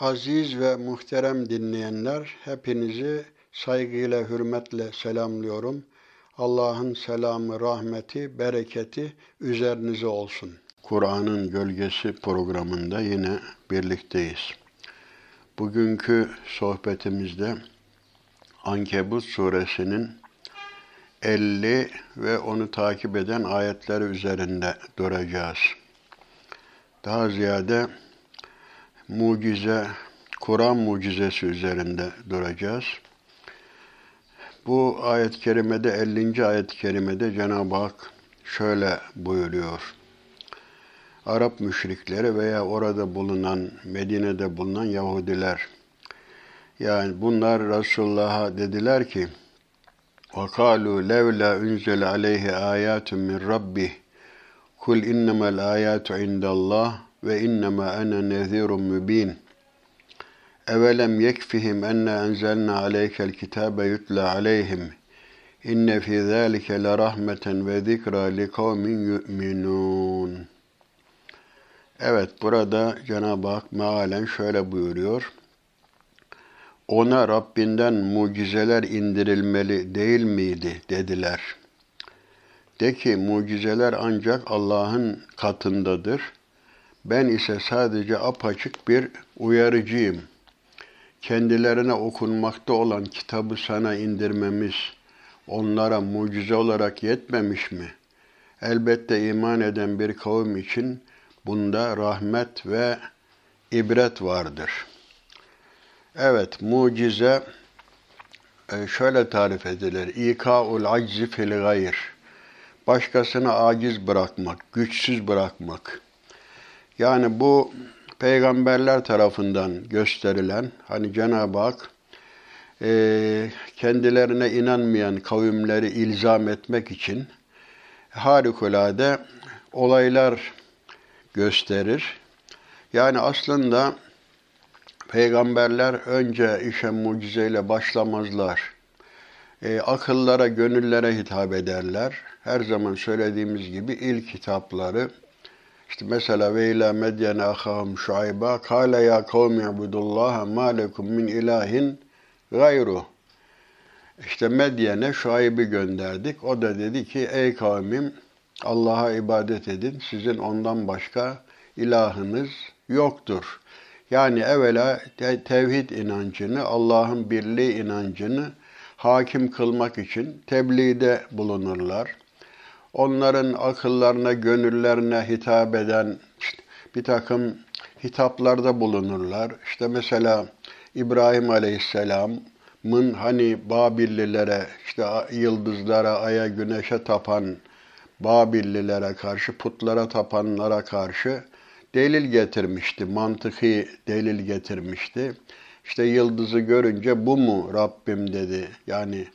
Aziz ve muhterem dinleyenler, hepinizi saygıyla, hürmetle selamlıyorum. Allah'ın selamı, rahmeti, bereketi üzerinize olsun. Kur'an'ın Gölgesi programında yine birlikteyiz. Bugünkü sohbetimizde Ankebut suresinin 50 ve onu takip eden ayetleri üzerinde duracağız. Daha ziyade mucize, Kur'an mucizesi üzerinde duracağız. Bu ayet-i kerimede 50. ayet-i kerimede Cenab-ı Hak şöyle buyuruyor. Arap müşrikleri veya orada bulunan, Medine'de bulunan Yahudiler. Yani bunlar Resulullah'a dediler ki, وَقَالُوا لَوْلَا اُنْزَلَ عَلَيْهِ آيَاتٌ مِّنْ رَبِّهِ Kul innemel ayatu indallah ve innema ene nezirun mübin. Evelem yekfihim enne enzelna aleykel kitabe yutla aleyhim. İnne fi zâlike le rahmeten ve zikra li kavmin yu'minun. Evet burada Cenab-ı Hak mealen şöyle buyuruyor. Ona Rabbinden mucizeler indirilmeli değil miydi dediler. De ki mucizeler ancak Allah'ın katındadır. Ben ise sadece apaçık bir uyarıcıyım. Kendilerine okunmakta olan kitabı sana indirmemiz onlara mucize olarak yetmemiş mi? Elbette iman eden bir kavim için bunda rahmet ve ibret vardır. Evet, mucize e, şöyle tarif edilir. İkaul aczi fil gayr. Başkasını aciz bırakmak, güçsüz bırakmak. Yani bu peygamberler tarafından gösterilen, hani Cenab-ı Hak e, kendilerine inanmayan kavimleri ilzam etmek için harikulade olaylar gösterir. Yani aslında peygamberler önce işe mucizeyle başlamazlar. E, akıllara, gönüllere hitap ederler. Her zaman söylediğimiz gibi ilk kitapları işte mesela ve ila medyene ahahum şuayba kâle ya kavmi ibudullaha ma lekum min ilahin gayru. İşte Medyen'e Şuayb'i gönderdik. O da dedi ki ey kavmim Allah'a ibadet edin. Sizin ondan başka ilahınız yoktur. Yani evvela tevhid inancını, Allah'ın birliği inancını hakim kılmak için tebliğde bulunurlar onların akıllarına, gönüllerine hitap eden bir takım hitaplarda bulunurlar. İşte mesela İbrahim Aleyhisselam'ın hani Babillilere, işte yıldızlara, aya, güneşe tapan Babillilere karşı, putlara tapanlara karşı delil getirmişti, mantıki delil getirmişti. İşte yıldızı görünce bu mu Rabbim dedi. Yani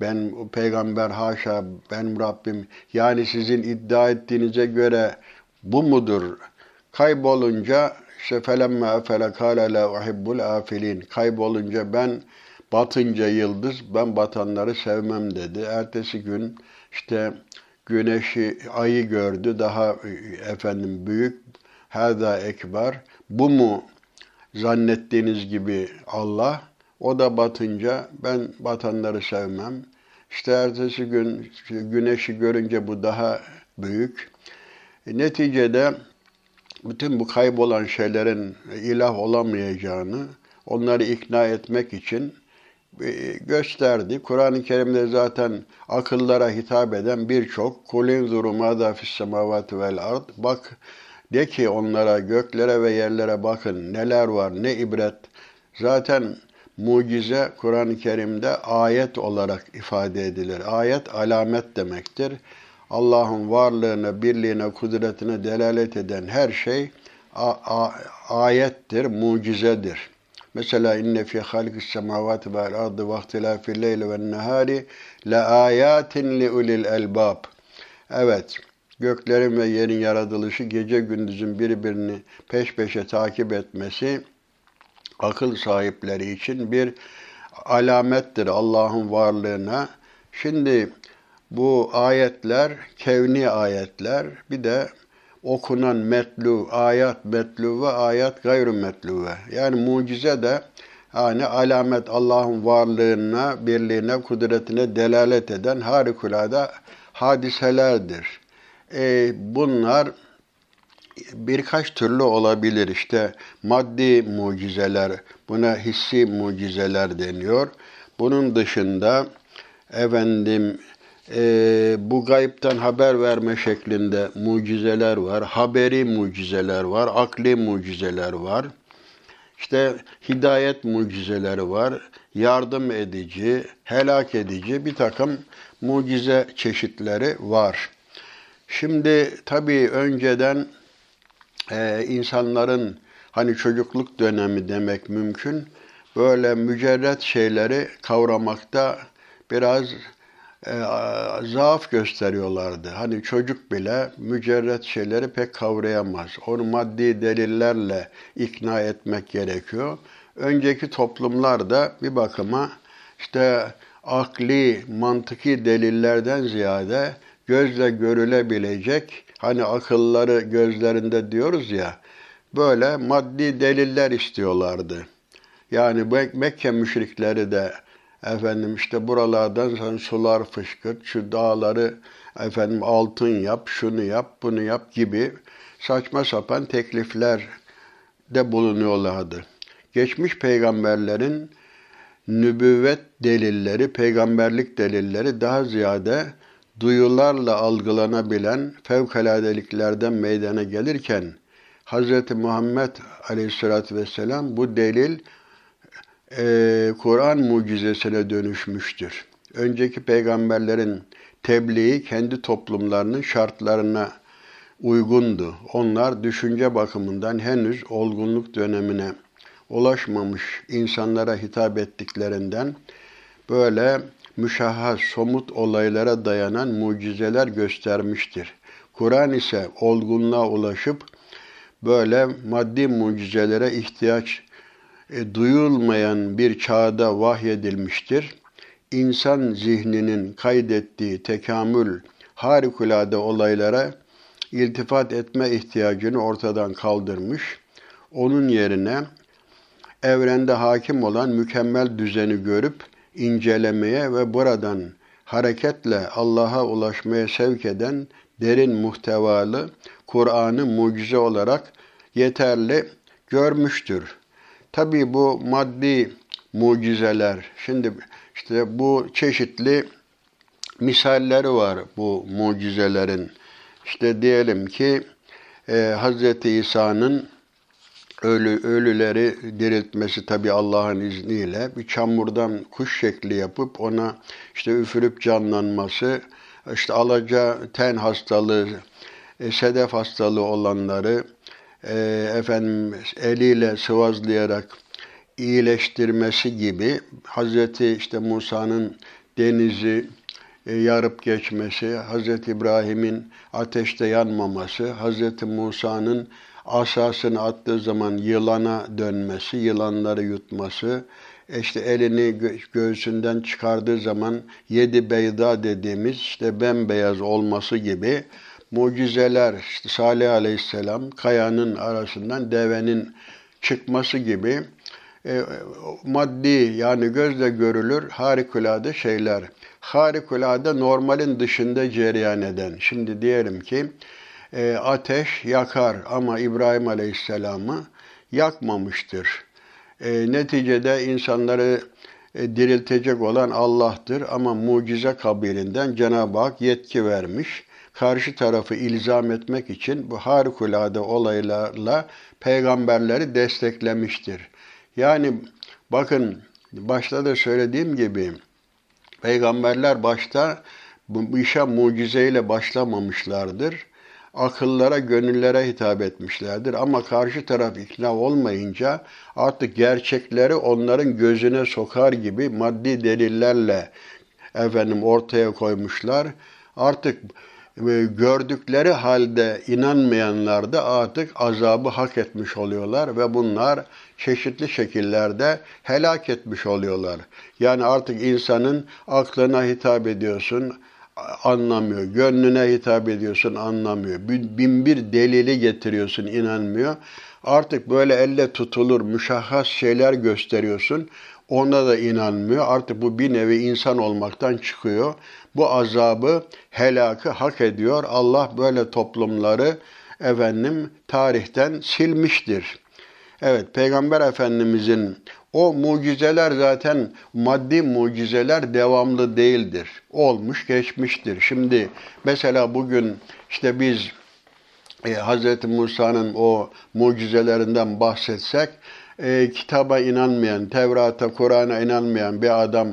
ben peygamber haşa ben Rabbim yani sizin iddia ettiğinize göre bu mudur? Kaybolunca işte felemme efele kâle la uhibbul afilin. Kaybolunca ben batınca yıldız ben batanları sevmem dedi. Ertesi gün işte güneşi, ayı gördü. Daha efendim büyük. Hâzâ ekber. Bu mu zannettiğiniz gibi Allah? O da batınca ben batanları sevmem. İşte ertesi gün güneşi görünce bu daha büyük. E, neticede bütün bu kaybolan şeylerin ilah olamayacağını onları ikna etmek için e, gösterdi. Kur'an-ı Kerim'de zaten akıllara hitap eden birçok kulin zuru mâzâ fissemâvâti vel ard bak de ki onlara göklere ve yerlere bakın neler var ne ibret. Zaten mucize Kur'an-ı Kerim'de ayet olarak ifade edilir. Ayet alamet demektir. Allah'ın varlığına, birliğine, kudretine delalet eden her şey ayettir, mucizedir. Mesela inne fi halqis semavati vel ardı ve ihtilafil leyli ven nehari la ayatin li ulil elbab. Evet, göklerin ve yerin yaratılışı gece gündüzün birbirini peş peşe takip etmesi akıl sahipleri için bir alamettir Allah'ın varlığına. Şimdi bu ayetler kevni ayetler bir de okunan metlu, ayat metlu ve ayat gayrı metlu ve. Yani mucize de yani alamet Allah'ın varlığına, birliğine, kudretine delalet eden harikulade hadiselerdir. E, bunlar birkaç türlü olabilir. İşte maddi mucizeler, buna hissi mucizeler deniyor. Bunun dışında efendim e, bu gayipten haber verme şeklinde mucizeler var. Haberi mucizeler var, akli mucizeler var. İşte hidayet mucizeleri var, yardım edici, helak edici bir takım mucize çeşitleri var. Şimdi tabii önceden e, insanların hani çocukluk dönemi demek mümkün. Böyle mücerret şeyleri kavramakta biraz e, zaaf gösteriyorlardı. Hani çocuk bile mücerret şeyleri pek kavrayamaz. Onu maddi delillerle ikna etmek gerekiyor. Önceki toplumlarda bir bakıma işte akli, mantıki delillerden ziyade gözle görülebilecek hani akılları gözlerinde diyoruz ya böyle maddi deliller istiyorlardı. Yani Mekke müşrikleri de efendim işte buralardan sen sular fışkırt, şu dağları efendim altın yap, şunu yap, bunu yap gibi saçma sapan teklifler de bulunuyorlardı. Geçmiş peygamberlerin nübüvvet delilleri, peygamberlik delilleri daha ziyade duyularla algılanabilen fevkaladeliklerden meydana gelirken Hz. Muhammed Aleyhisselatü Vesselam bu delil e, Kur'an mucizesine dönüşmüştür. Önceki peygamberlerin tebliği kendi toplumlarının şartlarına uygundu. Onlar düşünce bakımından henüz olgunluk dönemine ulaşmamış insanlara hitap ettiklerinden böyle müşahhas, somut olaylara dayanan mucizeler göstermiştir. Kur'an ise olgunluğa ulaşıp böyle maddi mucizelere ihtiyaç e, duyulmayan bir çağda vahyedilmiştir. İnsan zihninin kaydettiği tekamül, harikulade olaylara iltifat etme ihtiyacını ortadan kaldırmış. Onun yerine evrende hakim olan mükemmel düzeni görüp incelemeye ve buradan hareketle Allah'a ulaşmaya sevk eden derin muhtevalı Kur'an'ı mucize olarak yeterli görmüştür. Tabii bu maddi mucizeler, şimdi işte bu çeşitli misalleri var bu mucizelerin. İşte diyelim ki e, Hz. İsa'nın ölü ölüleri diriltmesi tabi Allah'ın izniyle. Bir çamurdan kuş şekli yapıp ona işte üfürüp canlanması, işte alaca ten hastalığı, e, sedef hastalığı olanları e, efendim eliyle sıvazlayarak iyileştirmesi gibi Hazreti işte Musa'nın denizi e, yarıp geçmesi, Hazreti İbrahim'in ateşte yanmaması, Hazreti Musa'nın asasını attığı zaman yılana dönmesi, yılanları yutması, işte elini gö- göğsünden çıkardığı zaman yedi beyda dediğimiz işte bembeyaz olması gibi mucizeler, işte Salih Aleyhisselam kayanın arasından devenin çıkması gibi e, maddi yani gözle görülür harikulade şeyler. Harikulade normalin dışında cereyan eden. Şimdi diyelim ki e, ateş yakar ama İbrahim Aleyhisselam'ı yakmamıştır. E, neticede insanları e, diriltecek olan Allah'tır ama mucize kabilinden Cenab-ı Hak yetki vermiş. Karşı tarafı ilzam etmek için bu harikulade olaylarla peygamberleri desteklemiştir. Yani bakın başta da söylediğim gibi peygamberler başta bu işe mucizeyle başlamamışlardır akıllara, gönüllere hitap etmişlerdir. Ama karşı taraf ikna olmayınca artık gerçekleri onların gözüne sokar gibi maddi delillerle efendim ortaya koymuşlar. Artık e, gördükleri halde inanmayanlar da artık azabı hak etmiş oluyorlar ve bunlar çeşitli şekillerde helak etmiş oluyorlar. Yani artık insanın aklına hitap ediyorsun, anlamıyor. Gönlüne hitap ediyorsun anlamıyor. Bin bir delili getiriyorsun inanmıyor. Artık böyle elle tutulur müşahhas şeyler gösteriyorsun. Ona da inanmıyor. Artık bu bir nevi insan olmaktan çıkıyor. Bu azabı, helakı hak ediyor. Allah böyle toplumları efendim tarihten silmiştir. Evet, Peygamber Efendimizin o mucizeler zaten maddi mucizeler devamlı değildir. Olmuş geçmiştir. Şimdi mesela bugün işte biz e, Hz. Musa'nın o mucizelerinden bahsetsek, e, kitaba inanmayan, Tevrat'a, Kur'an'a inanmayan bir adam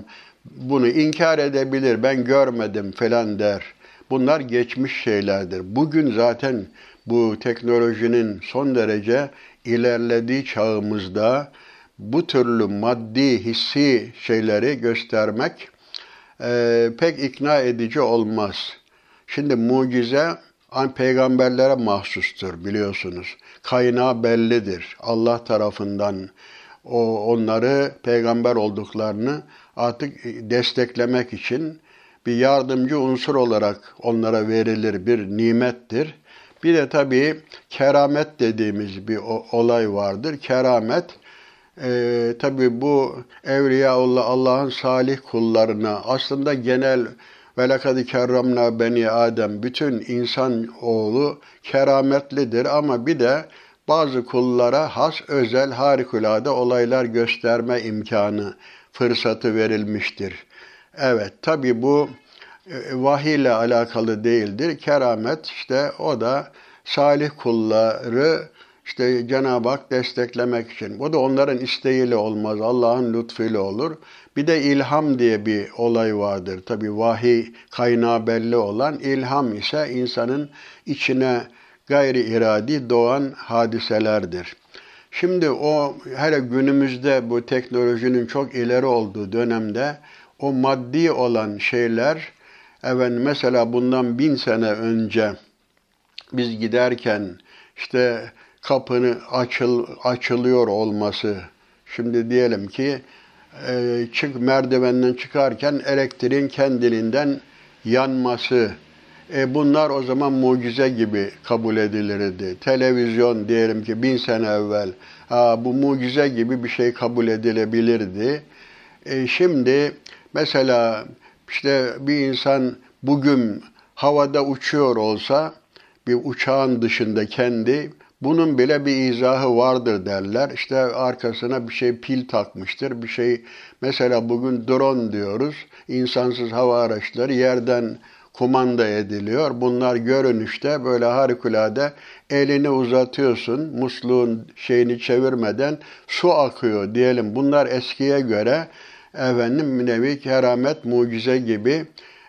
bunu inkar edebilir, ben görmedim falan der. Bunlar geçmiş şeylerdir. Bugün zaten bu teknolojinin son derece ilerlediği çağımızda bu türlü maddi, hissi şeyleri göstermek e, pek ikna edici olmaz. Şimdi mucize peygamberlere mahsustur biliyorsunuz. Kaynağı bellidir. Allah tarafından o onları peygamber olduklarını artık desteklemek için bir yardımcı unsur olarak onlara verilir bir nimettir. Bir de tabii keramet dediğimiz bir olay vardır. Keramet e, tabii bu Evliyaullah Allah'ın salih kullarına aslında genel ve lekad kerramna beni Adem bütün insan oğlu kerametlidir ama bir de bazı kullara has özel harikulade olaylar gösterme imkanı fırsatı verilmiştir. Evet tabi bu vahiy ile alakalı değildir. Keramet işte o da salih kulları işte Cenab-ı Hak desteklemek için. Bu da onların isteğiyle olmaz. Allah'ın lütfuyla olur. Bir de ilham diye bir olay vardır. Tabi vahiy kaynağı belli olan ilham ise insanın içine gayri iradi doğan hadiselerdir. Şimdi o hele günümüzde bu teknolojinin çok ileri olduğu dönemde o maddi olan şeyler evet mesela bundan bin sene önce biz giderken işte kapını açıl, açılıyor olması. Şimdi diyelim ki e, çık merdivenden çıkarken elektriğin kendiliğinden yanması. E, bunlar o zaman mucize gibi kabul edilirdi. Televizyon diyelim ki bin sene evvel aa, bu mucize gibi bir şey kabul edilebilirdi. E, şimdi mesela işte bir insan bugün havada uçuyor olsa bir uçağın dışında kendi bunun bile bir izahı vardır derler. İşte arkasına bir şey pil takmıştır. Bir şey mesela bugün drone diyoruz. İnsansız hava araçları yerden kumanda ediliyor. Bunlar görünüşte böyle harikulade elini uzatıyorsun. Musluğun şeyini çevirmeden su akıyor diyelim. Bunlar eskiye göre efendim nevi keramet, mucize gibi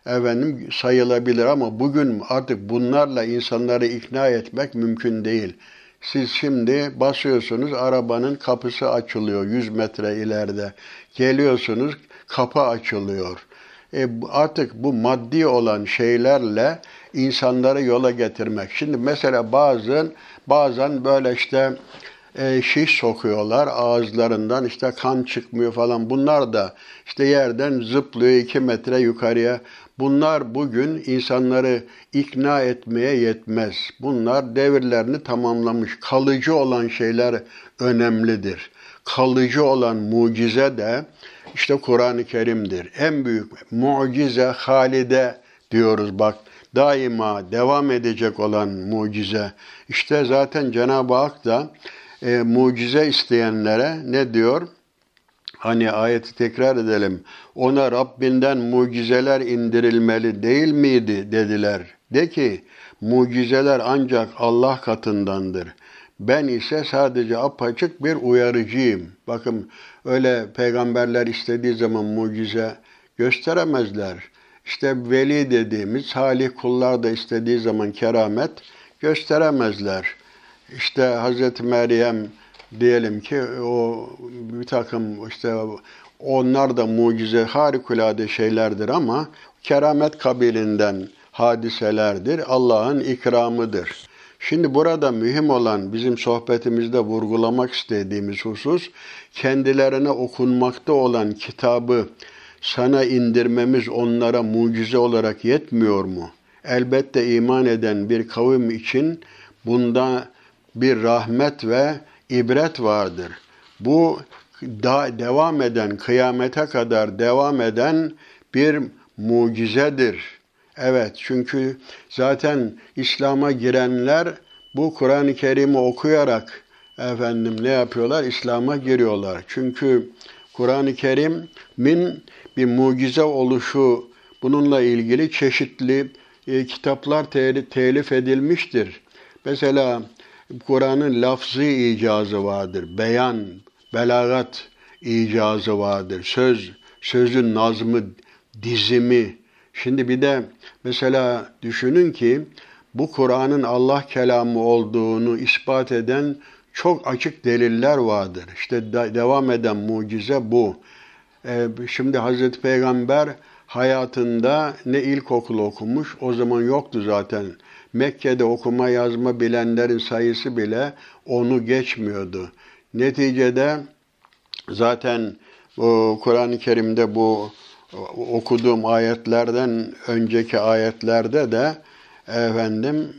efendim sayılabilir ama bugün artık bunlarla insanları ikna etmek mümkün değil. Siz şimdi basıyorsunuz arabanın kapısı açılıyor 100 metre ileride. Geliyorsunuz kapı açılıyor. E artık bu maddi olan şeylerle insanları yola getirmek. Şimdi mesela bazen bazen böyle işte e, şiş sokuyorlar ağızlarından işte kan çıkmıyor falan. Bunlar da işte yerden zıplıyor iki metre yukarıya. Bunlar bugün insanları ikna etmeye yetmez. Bunlar devirlerini tamamlamış. Kalıcı olan şeyler önemlidir. Kalıcı olan mucize de işte Kur'an-ı Kerim'dir. En büyük mucize halide diyoruz bak daima devam edecek olan mucize. İşte zaten Cenab-ı Hak da e, mucize isteyenlere ne diyor? Hani ayeti tekrar edelim. Ona Rabbinden mucizeler indirilmeli değil miydi dediler. De ki mucizeler ancak Allah katındandır. Ben ise sadece apaçık bir uyarıcıyım. Bakın öyle peygamberler istediği zaman mucize gösteremezler. İşte veli dediğimiz salih kullar da istediği zaman keramet gösteremezler. İşte Hazreti Meryem diyelim ki o bir takım işte onlar da mucize harikulade şeylerdir ama keramet kabilinden hadiselerdir. Allah'ın ikramıdır. Şimdi burada mühim olan bizim sohbetimizde vurgulamak istediğimiz husus kendilerine okunmakta olan kitabı sana indirmemiz onlara mucize olarak yetmiyor mu? Elbette iman eden bir kavim için bunda bir rahmet ve ibret vardır. Bu da devam eden, kıyamete kadar devam eden bir mucizedir. Evet, çünkü zaten İslam'a girenler bu Kur'an-ı Kerim'i okuyarak efendim ne yapıyorlar? İslam'a giriyorlar. Çünkü Kur'an-ı Kerim'in bir mucize oluşu bununla ilgili çeşitli e, kitaplar telif edilmiştir. Mesela Kur'an'ın lafzı icazı vardır. Beyan, belagat icazı vardır. Söz, sözün nazmı, dizimi. Şimdi bir de mesela düşünün ki bu Kur'an'ın Allah kelamı olduğunu ispat eden çok açık deliller vardır. İşte de, devam eden mucize bu. Ee, şimdi Hazreti Peygamber hayatında ne ilkokul okumuş, o zaman yoktu zaten. Mekke'de okuma yazma bilenlerin sayısı bile onu geçmiyordu. Neticede zaten Kur'an-ı Kerim'de bu okuduğum ayetlerden önceki ayetlerde de efendim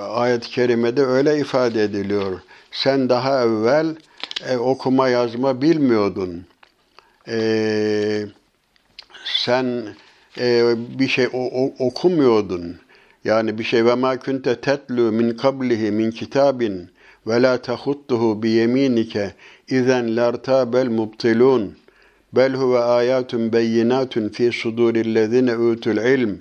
ayet-i kerimede öyle ifade ediliyor. Sen daha evvel e, okuma yazma bilmiyordun. E, sen e, bir şey o, o, okumuyordun. Yani bir şey ve ma kunte tetlu min kablihi min kitabin ve la tahuttuhu bi yeminike izen lartabel mubtilun bel huve ayatun beyinatun fi sudurillezine utul ilm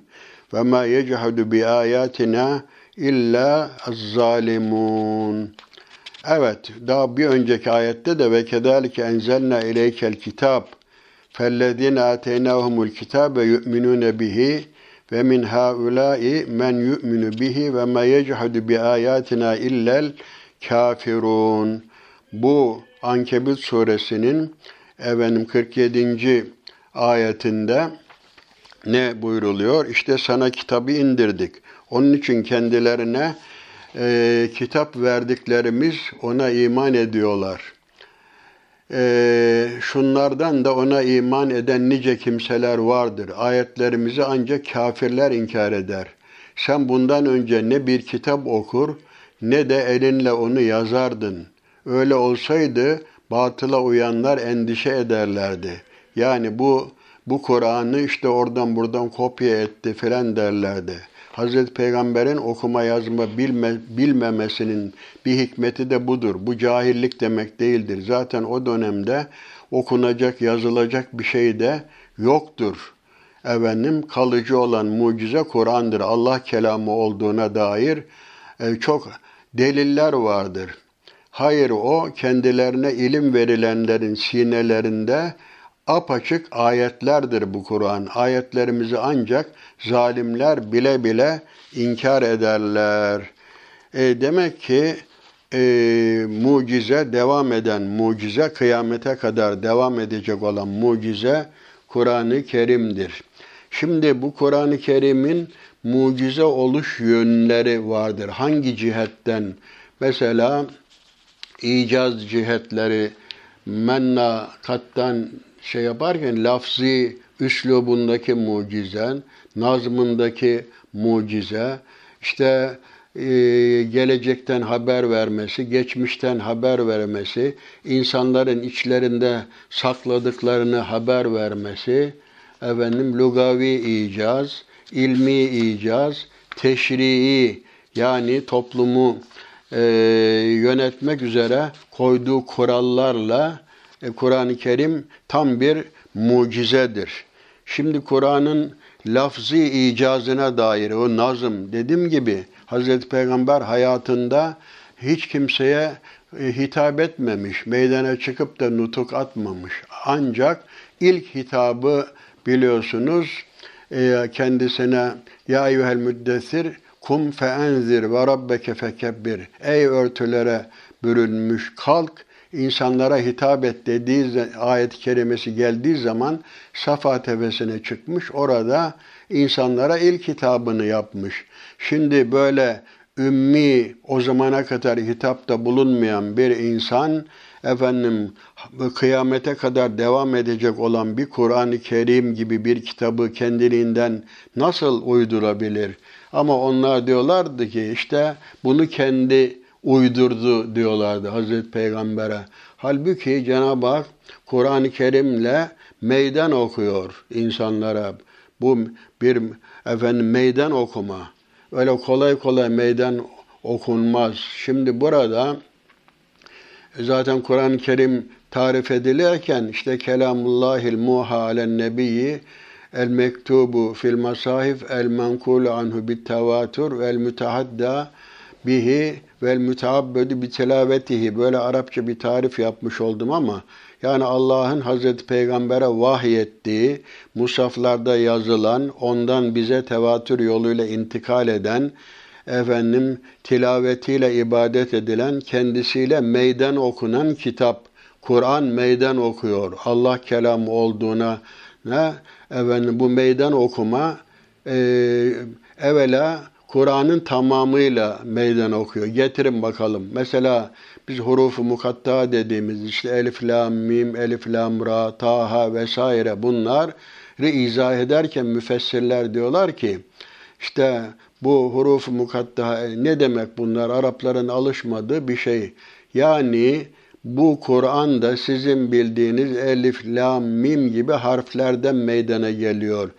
ve ma yechadu bi ayatina illa zalimun. Evet, daha bir önceki ayette de ve kedalike enzelna ileykel kitab fellezine ateynahumul kitabe yu'minune bihi ve min haulai men yu'minu bihi ve ma yechadu bi ayatina illel kafirun. Bu Ankebut suresinin efendim 47. ayetinde ne buyruluyor? İşte sana kitabı indirdik. Onun için kendilerine e, kitap verdiklerimiz ona iman ediyorlar. E, şunlardan da ona iman eden nice kimseler vardır. Ayetlerimizi ancak kafirler inkar eder. Sen bundan önce ne bir kitap okur ne de elinle onu yazardın. Öyle olsaydı batıla uyanlar endişe ederlerdi. Yani bu bu Kur'an'ı işte oradan buradan kopya etti filan derlerdi. Hazreti Peygamber'in okuma yazma bilme, bilmemesinin bir hikmeti de budur. Bu cahillik demek değildir. Zaten o dönemde okunacak, yazılacak bir şey de yoktur. Efendim kalıcı olan mucize Kur'an'dır. Allah kelamı olduğuna dair e, çok deliller vardır. Hayır o kendilerine ilim verilenlerin sinelerinde apaçık ayetlerdir bu Kur'an. Ayetlerimizi ancak zalimler bile bile inkar ederler. E, demek ki e, mucize devam eden mucize kıyamete kadar devam edecek olan mucize Kur'an-ı Kerim'dir. Şimdi bu Kur'an-ı Kerim'in mucize oluş yönleri vardır. Hangi cihetten? Mesela icaz cihetleri, menna kattan şey yaparken lafzi üslubundaki mucizen, nazmındaki mucize, işte e, gelecekten haber vermesi, geçmişten haber vermesi, insanların içlerinde sakladıklarını haber vermesi, efendim lugavi icaz, ilmi icaz, teşrii yani toplumu e, yönetmek üzere koyduğu kurallarla e, Kur'an-ı Kerim tam bir mucizedir. Şimdi Kur'an'ın lafzi icazına dair o nazım dediğim gibi Hazreti Peygamber hayatında hiç kimseye e, hitap etmemiş, meydana çıkıp da nutuk atmamış. Ancak ilk hitabı biliyorsunuz e, kendisine ya eyyuhel müddessir kum feenzir ve rabbeke fekebbir. Ey örtülere bürünmüş kalk insanlara hitap et dediği ayet-i kerimesi geldiği zaman Safa tepesine çıkmış. Orada insanlara ilk hitabını yapmış. Şimdi böyle ümmi o zamana kadar hitapta bulunmayan bir insan efendim kıyamete kadar devam edecek olan bir Kur'an-ı Kerim gibi bir kitabı kendiliğinden nasıl uydurabilir? Ama onlar diyorlardı ki işte bunu kendi uydurdu diyorlardı Hazreti Peygamber'e. Halbuki Cenab-ı Hak Kur'an-ı Kerim'le meydan okuyor insanlara. Bu bir efendim meydan okuma. Öyle kolay kolay meydan okunmaz. Şimdi burada zaten Kur'an-ı Kerim tarif edilirken işte kelamullahil muha alen nebiyyi el mektubu fil masahif el menkulu anhu bit tevatur vel mütehadda bihi vel müteabbedu bi telavetihi böyle Arapça bir tarif yapmış oldum ama yani Allah'ın Hazreti Peygamber'e vahyettiği, musaflarda yazılan, ondan bize tevatür yoluyla intikal eden, efendim tilavetiyle ibadet edilen, kendisiyle meydan okunan kitap. Kur'an meydan okuyor. Allah kelamı olduğuna ne efendim bu meydan okuma e, evvela Kur'an'ın tamamıyla meydan okuyor. Getirin bakalım. Mesela biz hurufu mukatta dediğimiz işte elif, lam, mim, elif, lam, ra, taha vesaire bunları izah ederken müfessirler diyorlar ki işte bu hurufu mukatta ne demek bunlar? Arapların alışmadığı bir şey. Yani bu Kur'an'da sizin bildiğiniz elif, lam, mim gibi harflerden meydana geliyor.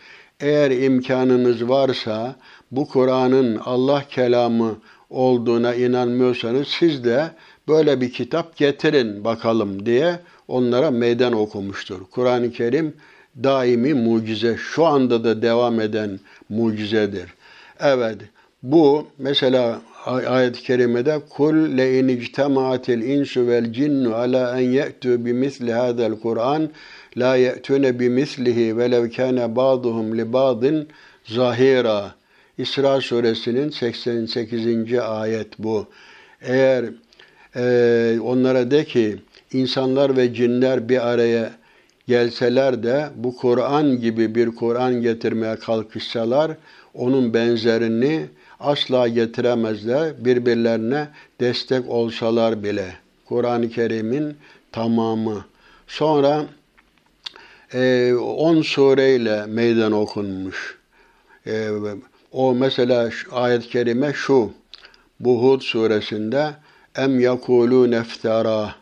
Eğer imkanınız varsa bu Kur'an'ın Allah kelamı olduğuna inanmıyorsanız siz de böyle bir kitap getirin bakalım diye onlara meydan okumuştur. Kur'an-ı Kerim daimi mucize, şu anda da devam eden mucizedir. Evet, bu mesela ayet-i kerimede kul le in ictema'atil insu vel cinnu ala en ye'tu bi misli hada'l Kur'an la ye'tune bi mislihi velev kana ba'duhum li ba'din zahira. İsra suresinin 88. ayet bu. Eğer e, onlara de ki insanlar ve cinler bir araya gelseler de bu Kur'an gibi bir Kur'an getirmeye kalkışsalar onun benzerini asla getiremezler birbirlerine destek olsalar bile. Kur'an-ı Kerim'in tamamı. Sonra 10 e, sureyle meydan okunmuş. E, o mesela ayet-i kerime şu. Bu Hud suresinde em yakulu neftara.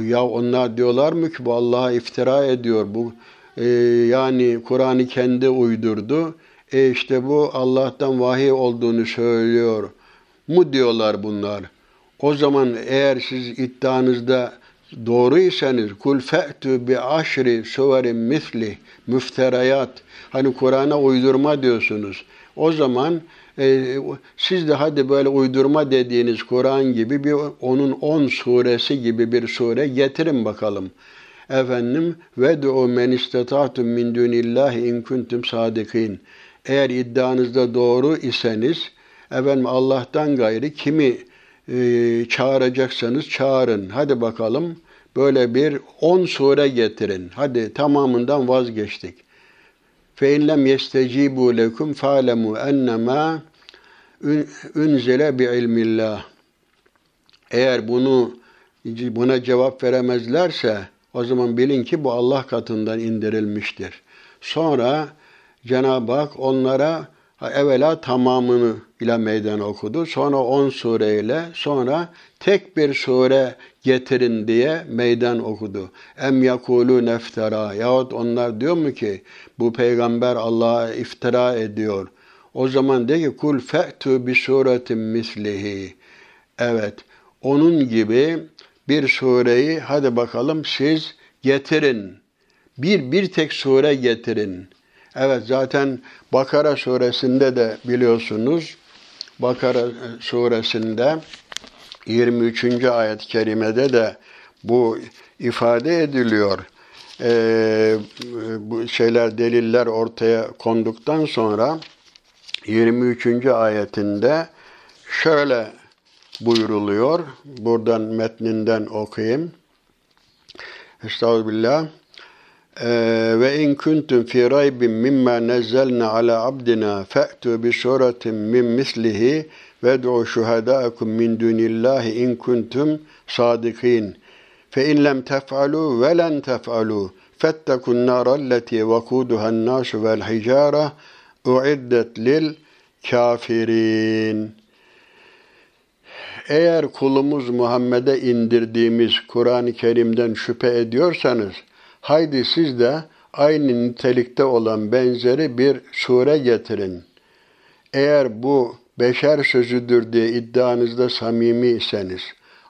Ya onlar diyorlar mı ki bu Allah'a iftira ediyor. Bu e, yani Kur'an'ı kendi uydurdu. E işte bu Allah'tan vahiy olduğunu söylüyor mu diyorlar bunlar. O zaman eğer siz iddianızda doğruysanız kul fe'tu bi aşri suverin misli müfterayat hani Kur'an'a uydurma diyorsunuz. O zaman e, siz de hadi böyle uydurma dediğiniz Kur'an gibi bir onun 10 suresi gibi bir sure getirin bakalım. Efendim ve du'u men istata'tum min dunillahi in kuntum sadikin. Eğer iddianızda doğru iseniz efendim Allah'tan gayri kimi e, çağıracaksanız çağırın. Hadi bakalım böyle bir 10 sure getirin. Hadi tamamından vazgeçtik. Fe in lem yestecibu lekum fa'lemu ennema unzile bi ilmillah. Eğer bunu buna cevap veremezlerse o zaman bilin ki bu Allah katından indirilmiştir. Sonra Cenab-ı Hak onlara evvela tamamını ile meydan okudu. Sonra on sureyle sonra tek bir sure getirin diye meydan okudu. Em yakulu neftara yahut onlar diyor mu ki bu peygamber Allah'a iftira ediyor. O zaman de ki kul fe'tu bi suretin mislihi. Evet onun gibi bir sureyi hadi bakalım siz getirin. Bir bir tek sure getirin. Evet zaten Bakara suresinde de biliyorsunuz Bakara suresinde 23. ayet-i kerimede de bu ifade ediliyor. Ee, bu şeyler deliller ortaya konduktan sonra 23. ayetinde şöyle buyuruluyor. Buradan metninden okuyayım. Estağfirullah. Ve in kuntum fi raybin mimma nazzalna ala abdina fa'tu bi suratin min mislihi ve du'u şuhada'akum min dunillahi in kuntum sadikin. Fe in lem tef'alu ve len tef'alu fettekun naralleti vekuduhan nasu vel hicara uiddet lil kafirin. Eğer kulumuz Muhammed'e indirdiğimiz Kur'an-ı Kerim'den şüphe ediyorsanız, haydi siz de aynı nitelikte olan benzeri bir sure getirin. Eğer bu beşer sözüdür diye iddianızda samimi iseniz,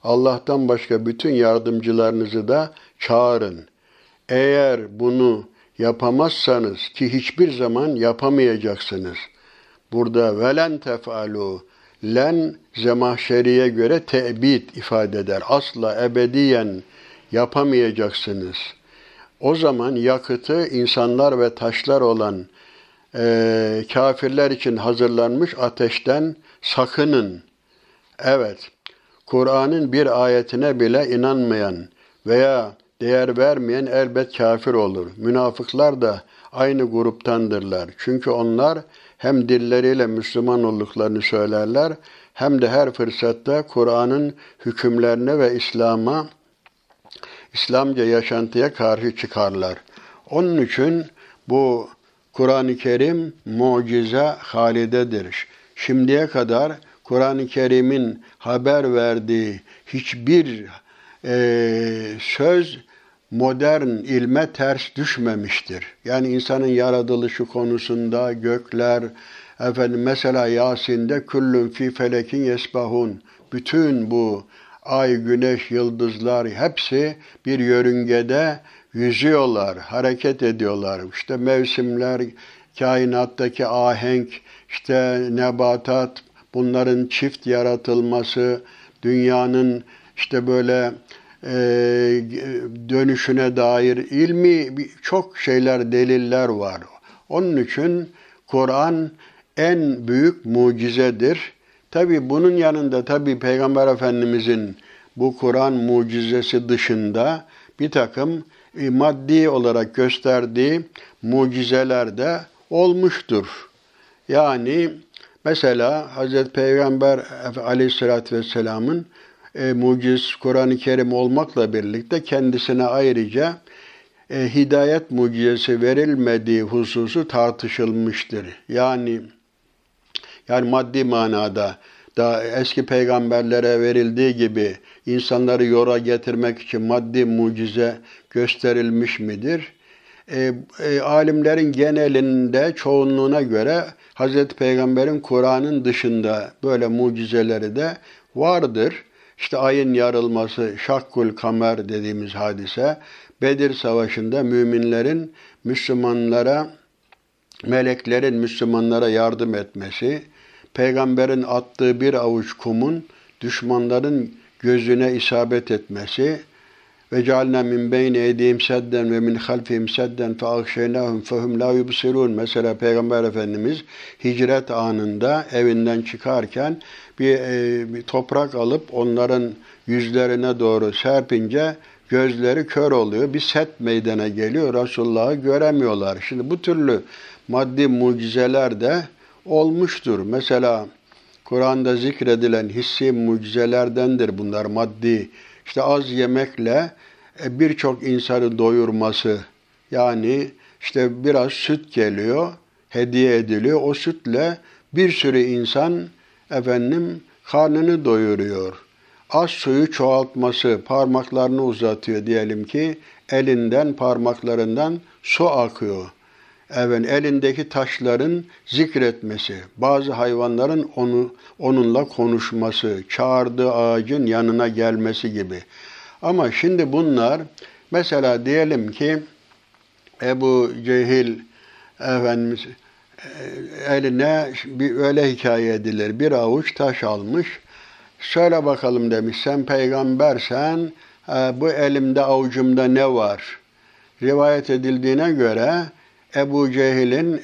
Allah'tan başka bütün yardımcılarınızı da çağırın. Eğer bunu yapamazsanız ki hiçbir zaman yapamayacaksınız. Burada velen tefalu len zemahşeriye göre tebit ifade eder. Asla ebediyen yapamayacaksınız. O zaman yakıtı insanlar ve taşlar olan e, kafirler için hazırlanmış ateşten sakının. Evet, Kur'an'ın bir ayetine bile inanmayan veya değer vermeyen elbet kafir olur. Münafıklar da aynı gruptandırlar. Çünkü onlar hem dilleriyle Müslüman olduklarını söylerler hem de her fırsatta Kur'an'ın hükümlerine ve İslam'a İslamca yaşantıya karşı çıkarlar. Onun için bu Kur'an-ı Kerim mucize halidedir. Şimdiye kadar Kur'an-ı Kerim'in haber verdiği hiçbir e, söz modern ilme ters düşmemiştir. Yani insanın yaratılışı konusunda gökler, efendim mesela Yasin'de küllün fi felekin yesbahun. Bütün bu ay, güneş, yıldızlar hepsi bir yörüngede yüzüyorlar, hareket ediyorlar. İşte mevsimler, kainattaki ahenk, işte nebatat, bunların çift yaratılması, dünyanın işte böyle e, dönüşüne dair ilmi çok şeyler, deliller var. Onun için Kur'an en büyük mucizedir. Tabi bunun yanında tabi Peygamber Efendimizin bu Kur'an mucizesi dışında bir takım e, maddi olarak gösterdiği mucizeler de olmuştur. Yani mesela Hz. Peygamber Aleyhisselatü Vesselam'ın e, muciz Kur'an-ı Kerim olmakla birlikte kendisine ayrıca e, hidayet mucizesi verilmediği hususu tartışılmıştır. Yani yani maddi manada daha eski peygamberlere verildiği gibi insanları yora getirmek için maddi mucize gösterilmiş midir? E, e, alimlerin genelinde çoğunluğuna göre Hazreti Peygamber'in Kur'an'ın dışında böyle mucizeleri de vardır. İşte ayın yarılması, şakkul kamer dediğimiz hadise, Bedir Savaşı'nda müminlerin Müslümanlara, meleklerin Müslümanlara yardım etmesi, peygamberin attığı bir avuç kumun düşmanların gözüne isabet etmesi ve cealna min beyni eydihim sedden ve min halfihim sedden fe ahşeynahum fehum la yubsirun. Mesela Peygamber Efendimiz hicret anında evinden çıkarken bir, e, bir toprak alıp onların yüzlerine doğru serpince gözleri kör oluyor. Bir set meydana geliyor. Resulullah'ı göremiyorlar. Şimdi bu türlü maddi mucizeler de olmuştur. Mesela Kur'an'da zikredilen hissi mucizelerdendir bunlar maddi. İşte az yemekle e, birçok insanı doyurması. Yani işte biraz süt geliyor, hediye ediliyor. O sütle bir sürü insan efendim karnını doyuruyor. Az suyu çoğaltması, parmaklarını uzatıyor diyelim ki elinden, parmaklarından su akıyor evet, elindeki taşların zikretmesi, bazı hayvanların onu onunla konuşması, çağırdığı ağacın yanına gelmesi gibi. Ama şimdi bunlar mesela diyelim ki Ebu Cehil Efendimiz e, eline bir öyle hikaye edilir. Bir avuç taş almış. Söyle bakalım demiş sen peygambersen e, bu elimde avucumda ne var? Rivayet edildiğine göre Ebu Cehil'in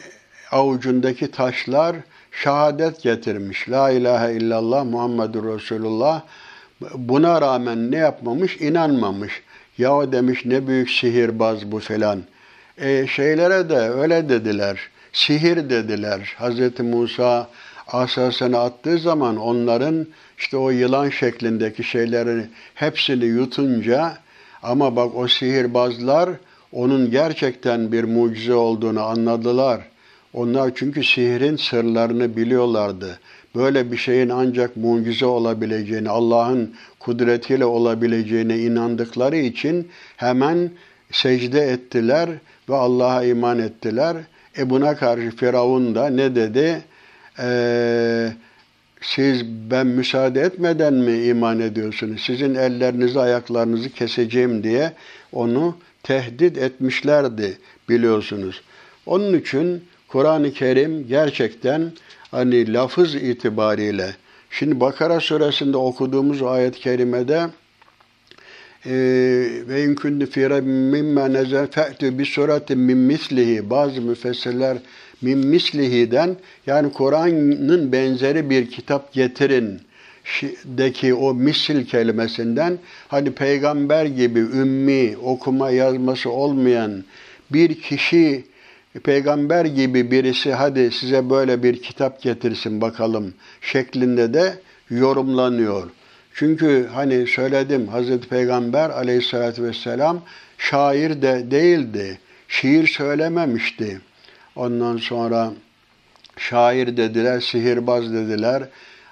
avucundaki taşlar şehadet getirmiş. La ilahe illallah Muhammedur Resulullah. Buna rağmen ne yapmamış? İnanmamış. Ya demiş ne büyük sihirbaz bu falan. E, şeylere de öyle dediler. Sihir dediler. Hz. Musa asasını attığı zaman onların işte o yılan şeklindeki şeylerin hepsini yutunca Ama bak o sihirbazlar onun gerçekten bir mucize olduğunu anladılar. Onlar çünkü sihrin sırlarını biliyorlardı. Böyle bir şeyin ancak mucize olabileceğini, Allah'ın kudretiyle olabileceğine inandıkları için hemen secde ettiler ve Allah'a iman ettiler. E buna karşı Firavun da ne dedi? Eee siz ben müsaade etmeden mi iman ediyorsunuz? Sizin ellerinizi ayaklarınızı keseceğim diye onu tehdit etmişlerdi biliyorsunuz. Onun için Kur'an-ı Kerim gerçekten hani lafız itibariyle şimdi Bakara suresinde okuduğumuz ayet-i kerimede ve in kuntu fi mimma nezel fe'tu bi suratin min mislihi bazı müfessirler min mislihi'den yani Kur'an'ın benzeri bir kitap getirin deki o misil kelimesinden hani peygamber gibi ümmi okuma yazması olmayan bir kişi peygamber gibi birisi hadi size böyle bir kitap getirsin bakalım şeklinde de yorumlanıyor. Çünkü hani söyledim Hazreti Peygamber aleyhissalatü vesselam şair de değildi. Şiir söylememişti. Ondan sonra şair dediler, sihirbaz dediler.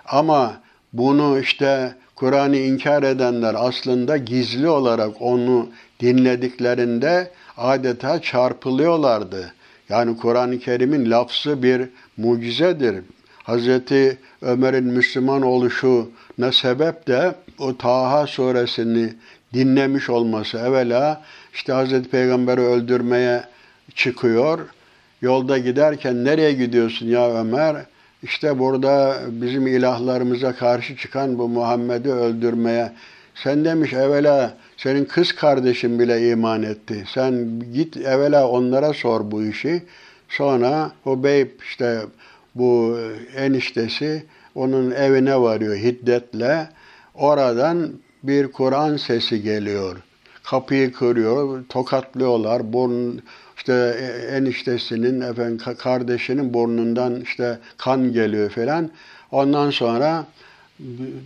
Ama bunu işte Kur'an'ı inkar edenler aslında gizli olarak onu dinlediklerinde adeta çarpılıyorlardı. Yani Kur'an-ı Kerim'in lafzı bir mucizedir. Hazreti Ömer'in Müslüman oluşuna sebep de o Taha suresini dinlemiş olması. Evvela işte Hazreti Peygamber'i öldürmeye çıkıyor. Yolda giderken nereye gidiyorsun ya Ömer? İşte burada bizim ilahlarımıza karşı çıkan bu Muhammed'i öldürmeye. Sen demiş evvela senin kız kardeşin bile iman etti. Sen git evvela onlara sor bu işi. Sonra o bey işte bu eniştesi onun evine varıyor hiddetle. Oradan bir Kur'an sesi geliyor. Kapıyı kırıyor, tokatlıyorlar. Burun, işte eniştesinin, efendim kardeşinin burnundan işte kan geliyor falan. Ondan sonra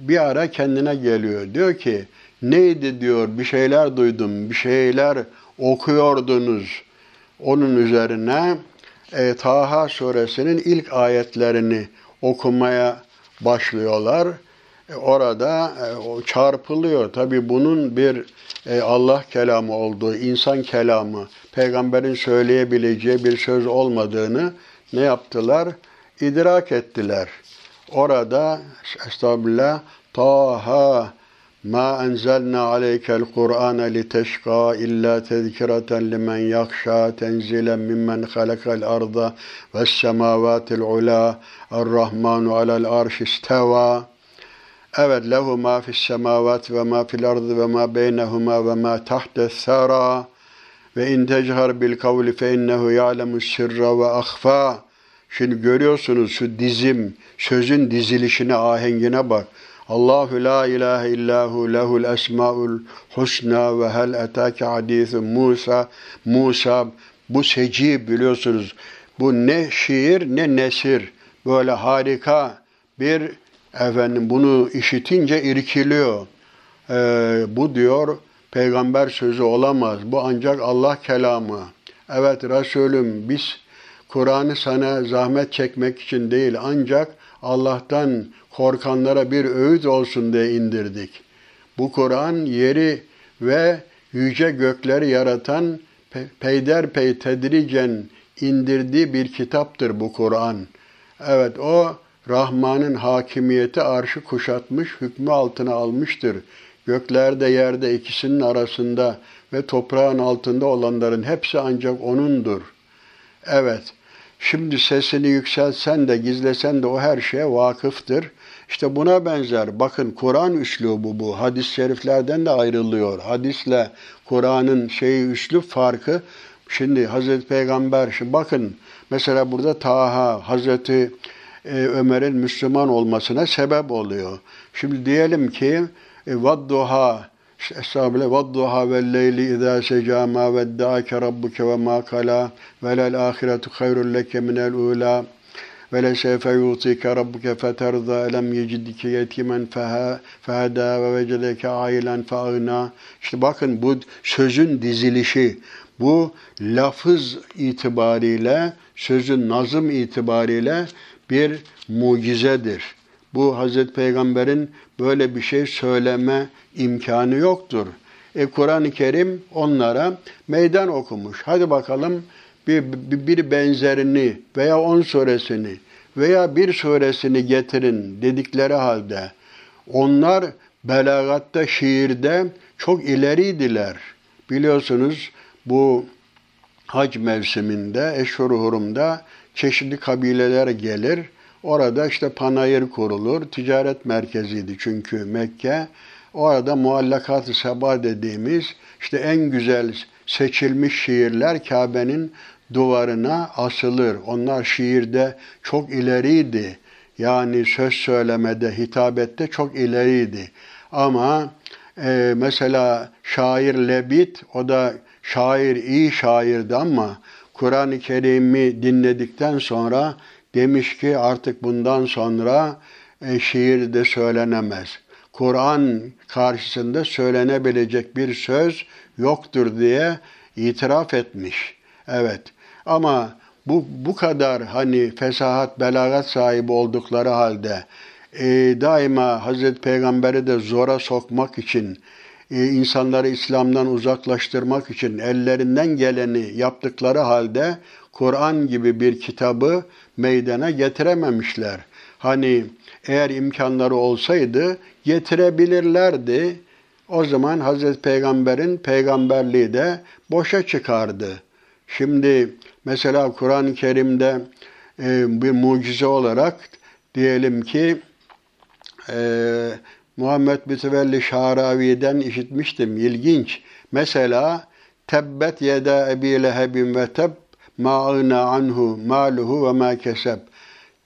bir ara kendine geliyor. Diyor ki neydi diyor bir şeyler duydum, bir şeyler okuyordunuz. Onun üzerine e, Taha suresinin ilk ayetlerini okumaya başlıyorlar. E, orada e, çarpılıyor. Tabi bunun bir e, Allah kelamı olduğu, insan kelamı, peygamberin söyleyebileceği bir söz olmadığını ne yaptılar? İdrak ettiler. Orada estağfirullah Taha Ma enzelna aleykel Kur'ane liteşka illa tezkireten limen yakşa tenzilen mimmen halakal arda ve semavatil ula er-Rahmanu alel arş isteva. Evet, lehu ma fis semavat ve ma fil ardı ve ma beynehuma ve ma tahte sara. Ve in techar bil kavli fe innehu ya'lemu sirra ve ahfa. Şimdi görüyorsunuz şu dizim, sözün dizilişine, ahengine bak. Allahu la ilahe illahu lehul esmaul husna ve hel etake hadisu Musa. Musa bu seci biliyorsunuz. Bu ne şiir ne nesir. Böyle harika bir efendim bunu işitince irkiliyor. Ee, bu diyor peygamber sözü olamaz. Bu ancak Allah kelamı. Evet Resulüm biz Kur'an'ı sana zahmet çekmek için değil ancak Allah'tan korkanlara bir öğüt olsun diye indirdik. Bu Kur'an yeri ve yüce gökleri yaratan peyderpey tedricen indirdiği bir kitaptır bu Kur'an. Evet o Rahman'ın hakimiyeti arşı kuşatmış, hükmü altına almıştır. Göklerde yerde ikisinin arasında ve toprağın altında olanların hepsi ancak O'nundur. Evet, şimdi sesini yükselsen de gizlesen de o her şeye vakıftır. İşte buna benzer. Bakın Kur'an üslubu bu. Hadis-i şeriflerden de ayrılıyor. Hadisle Kur'an'ın şeyi üslup farkı. Şimdi Hazreti Peygamber, şimdi bakın mesela burada Taha, Hazreti Ömer'in Müslüman olmasına sebep oluyor. Şimdi diyelim ki e, vadduha Estağfirullah. Vadduha vel leyli izâ secâ mâ veddâke rabbuke ve mâ kalâ velel âhiretu hayrun leke minel ûlâ ve lesevfe yutike rabbuke feterda elem yecidike yetimen feha feheda ve vecedeke ailen feagna. İşte bakın bu sözün dizilişi, bu lafız itibariyle, sözün nazım itibariyle bir mucizedir. Bu Hazreti Peygamber'in böyle bir şey söyleme imkanı yoktur. E, Kur'an-ı Kerim onlara meydan okumuş. Hadi bakalım bir, bir, benzerini veya on suresini veya bir suresini getirin dedikleri halde onlar belagatta, şiirde çok ileriydiler. Biliyorsunuz bu hac mevsiminde, eşhur hurumda çeşitli kabileler gelir. Orada işte panayır kurulur. Ticaret merkeziydi çünkü Mekke. Orada muallakat-ı seba dediğimiz işte en güzel seçilmiş şiirler Kabe'nin duvarına asılır. Onlar şiirde çok ileriydi. Yani söz söylemede, hitabette çok ileriydi. Ama e, mesela şair Lebit, o da şair, iyi şairdi ama Kur'an-ı Kerim'i dinledikten sonra demiş ki artık bundan sonra e, şiir de söylenemez. Kur'an karşısında söylenebilecek bir söz yoktur diye itiraf etmiş. Evet. Ama bu bu kadar hani fesahat, belagat sahibi oldukları halde e, daima Hazreti Peygamber'i de zora sokmak için, insanları İslam'dan uzaklaştırmak için ellerinden geleni yaptıkları halde Kur'an gibi bir kitabı meydana getirememişler. Hani eğer imkanları olsaydı getirebilirlerdi. O zaman Hazreti Peygamber'in peygamberliği de boşa çıkardı. Şimdi mesela Kur'an-ı Kerim'de e, bir mucize olarak diyelim ki e, Muhammed Mütevelli Şaravi'den işitmiştim. İlginç. Mesela Tebbet yeda ebi lehebin ve teb ma'ına anhu maluhu ve ma keseb.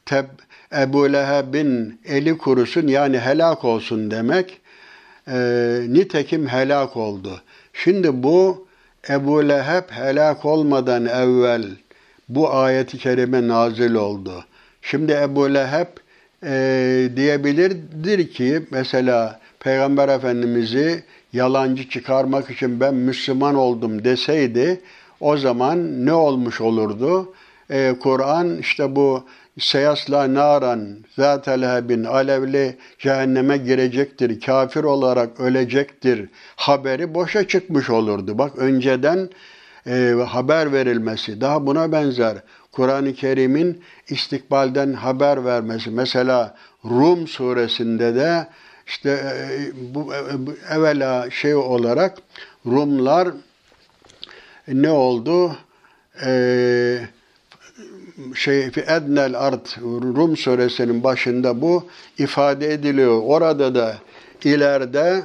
Teb Ebu Leheb'in eli kurusun yani helak olsun demek. E, nitekim helak oldu. Şimdi bu Ebu Leheb helak olmadan evvel bu ayeti kerime nazil oldu. Şimdi Ebu Leheb e, diyebilirdir ki mesela Peygamber Efendimiz'i yalancı çıkarmak için ben Müslüman oldum deseydi o zaman ne olmuş olurdu? Ee, Kur'an işte bu seyasla naran zâte lehebin alevli cehenneme girecektir, kafir olarak ölecektir haberi boşa çıkmış olurdu. Bak önceden e, haber verilmesi daha buna benzer. Kur'an-ı Kerim'in istikbalden haber vermesi. Mesela Rum suresinde de işte e, bu e, evvela şey olarak Rumlar ne oldu? Eee şey fi ednel art Rum suresinin başında bu ifade ediliyor. Orada da ileride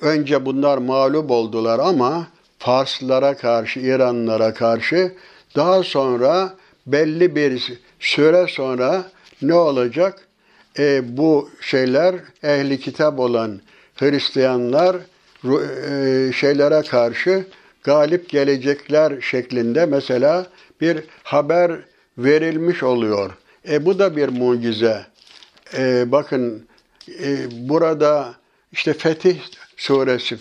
önce bunlar mağlup oldular ama Farslara karşı, İranlara karşı daha sonra belli bir süre sonra ne olacak? E, bu şeyler ehli kitap olan Hristiyanlar e, şeylere karşı galip gelecekler şeklinde mesela bir haber verilmiş oluyor. E bu da bir mucize. E, bakın e, burada işte Fetih suresi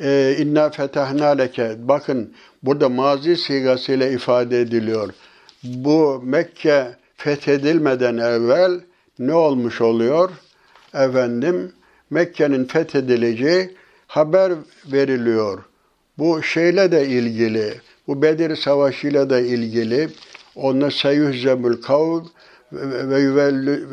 e, inna fetahna leke bakın burada mazi sigasıyla ifade ediliyor. Bu Mekke fethedilmeden evvel ne olmuş oluyor? Efendim Mekke'nin fethedileceği haber veriliyor. Bu şeyle de ilgili, bu Bedir Savaşı ile de ilgili Onunla seyuhzemül kavl ve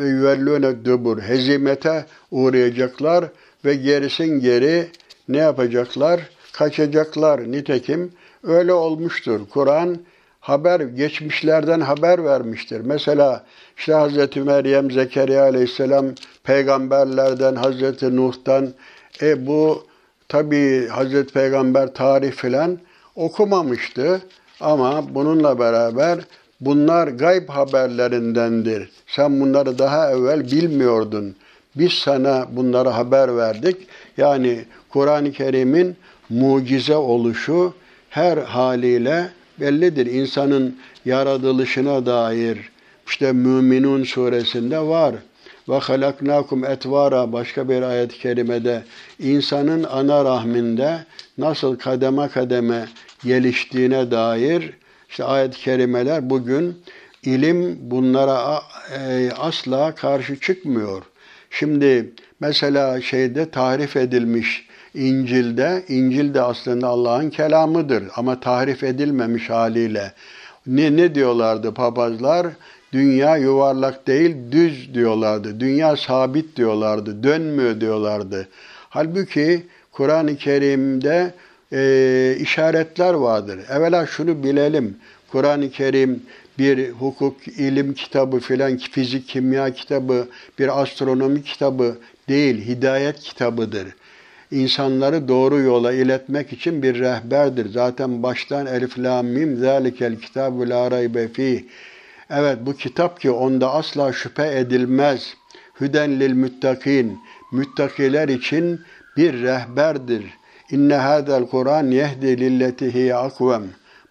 yüvellûne dubur. Hezimete uğrayacaklar ve gerisin geri ne yapacaklar? Kaçacaklar. Nitekim öyle olmuştur. Kur'an haber, geçmişlerden haber vermiştir. Mesela işte Hazreti Meryem, Zekeriya aleyhisselam peygamberlerden, Hazreti Nuh'tan e bu tabi Hazreti Peygamber tarih filan okumamıştı. Ama bununla beraber Bunlar gayb haberlerindendir. Sen bunları daha evvel bilmiyordun. Biz sana bunları haber verdik. Yani Kur'an-ı Kerim'in mucize oluşu her haliyle bellidir. İnsanın yaratılışına dair İşte Müminun suresinde var. Ve halaknakum etvara başka bir ayet-i kerimede insanın ana rahminde nasıl kademe kademe geliştiğine dair işte ayet-i kerimeler bugün ilim bunlara e, asla karşı çıkmıyor. Şimdi mesela şeyde tarif edilmiş İncil'de, İncil de aslında Allah'ın kelamıdır ama tahrif edilmemiş haliyle. Ne, ne diyorlardı papazlar? Dünya yuvarlak değil düz diyorlardı. Dünya sabit diyorlardı. Dönmüyor diyorlardı. Halbuki Kur'an-ı Kerim'de e, işaretler vardır. Evvela şunu bilelim. Kur'an-ı Kerim bir hukuk, ilim kitabı filan, fizik, kimya kitabı, bir astronomi kitabı değil, hidayet kitabıdır. İnsanları doğru yola iletmek için bir rehberdir. Zaten baştan elif la mim zalikel kitabu la raybe fi. Evet bu kitap ki onda asla şüphe edilmez. Hüden lil müttakin. Müttakiler için bir rehberdir. İnne hadel Kur'an yehdi lilleti hiye akvem.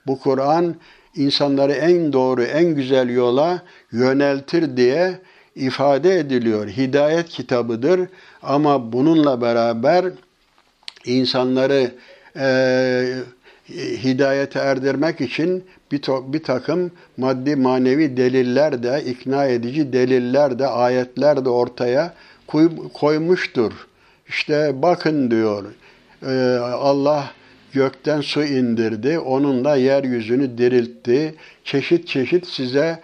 Bu Kur'an insanları en doğru, en güzel yola yöneltir diye ifade ediliyor. Hidayet kitabıdır ama bununla beraber insanları e, hidayete erdirmek için bir, to, bir takım maddi manevi deliller de, ikna edici deliller de, ayetler de ortaya koy, koymuştur. İşte bakın diyor, e, Allah gökten su indirdi, onunla yeryüzünü diriltti. Çeşit çeşit size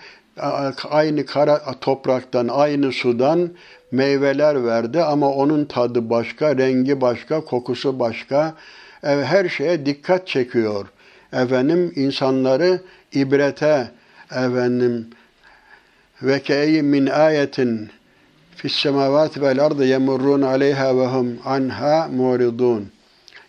aynı kara topraktan, aynı sudan meyveler verdi ama onun tadı başka, rengi başka, kokusu başka. Her şeye dikkat çekiyor. Efendim insanları ibrete efendim ve ke'eyyin min ayetin fis semavati vel ardı yemurrun aleyha ve hum anha muridun.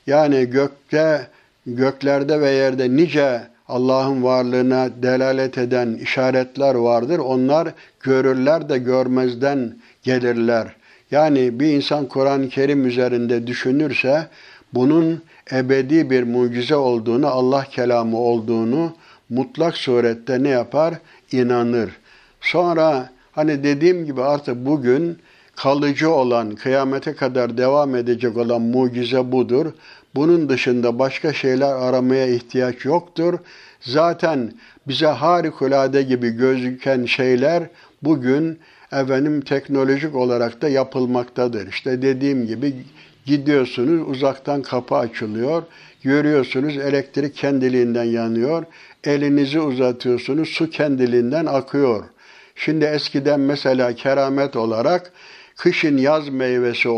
Yani gökte, göklerde ve yerde nice Allah'ın varlığına delalet eden işaretler vardır. Onlar görürler de görmezden gelirler. Yani bir insan Kur'an-ı Kerim üzerinde düşünürse bunun ebedi bir mucize olduğunu, Allah kelamı olduğunu mutlak surette ne yapar? İnanır. Sonra hani dediğim gibi artık bugün kalıcı olan, kıyamete kadar devam edecek olan mucize budur. Bunun dışında başka şeyler aramaya ihtiyaç yoktur. Zaten bize harikulade gibi gözüken şeyler bugün efendim teknolojik olarak da yapılmaktadır. İşte dediğim gibi gidiyorsunuz uzaktan kapı açılıyor. Görüyorsunuz elektrik kendiliğinden yanıyor. Elinizi uzatıyorsunuz su kendiliğinden akıyor. Şimdi eskiden mesela keramet olarak kışın yaz meyvesi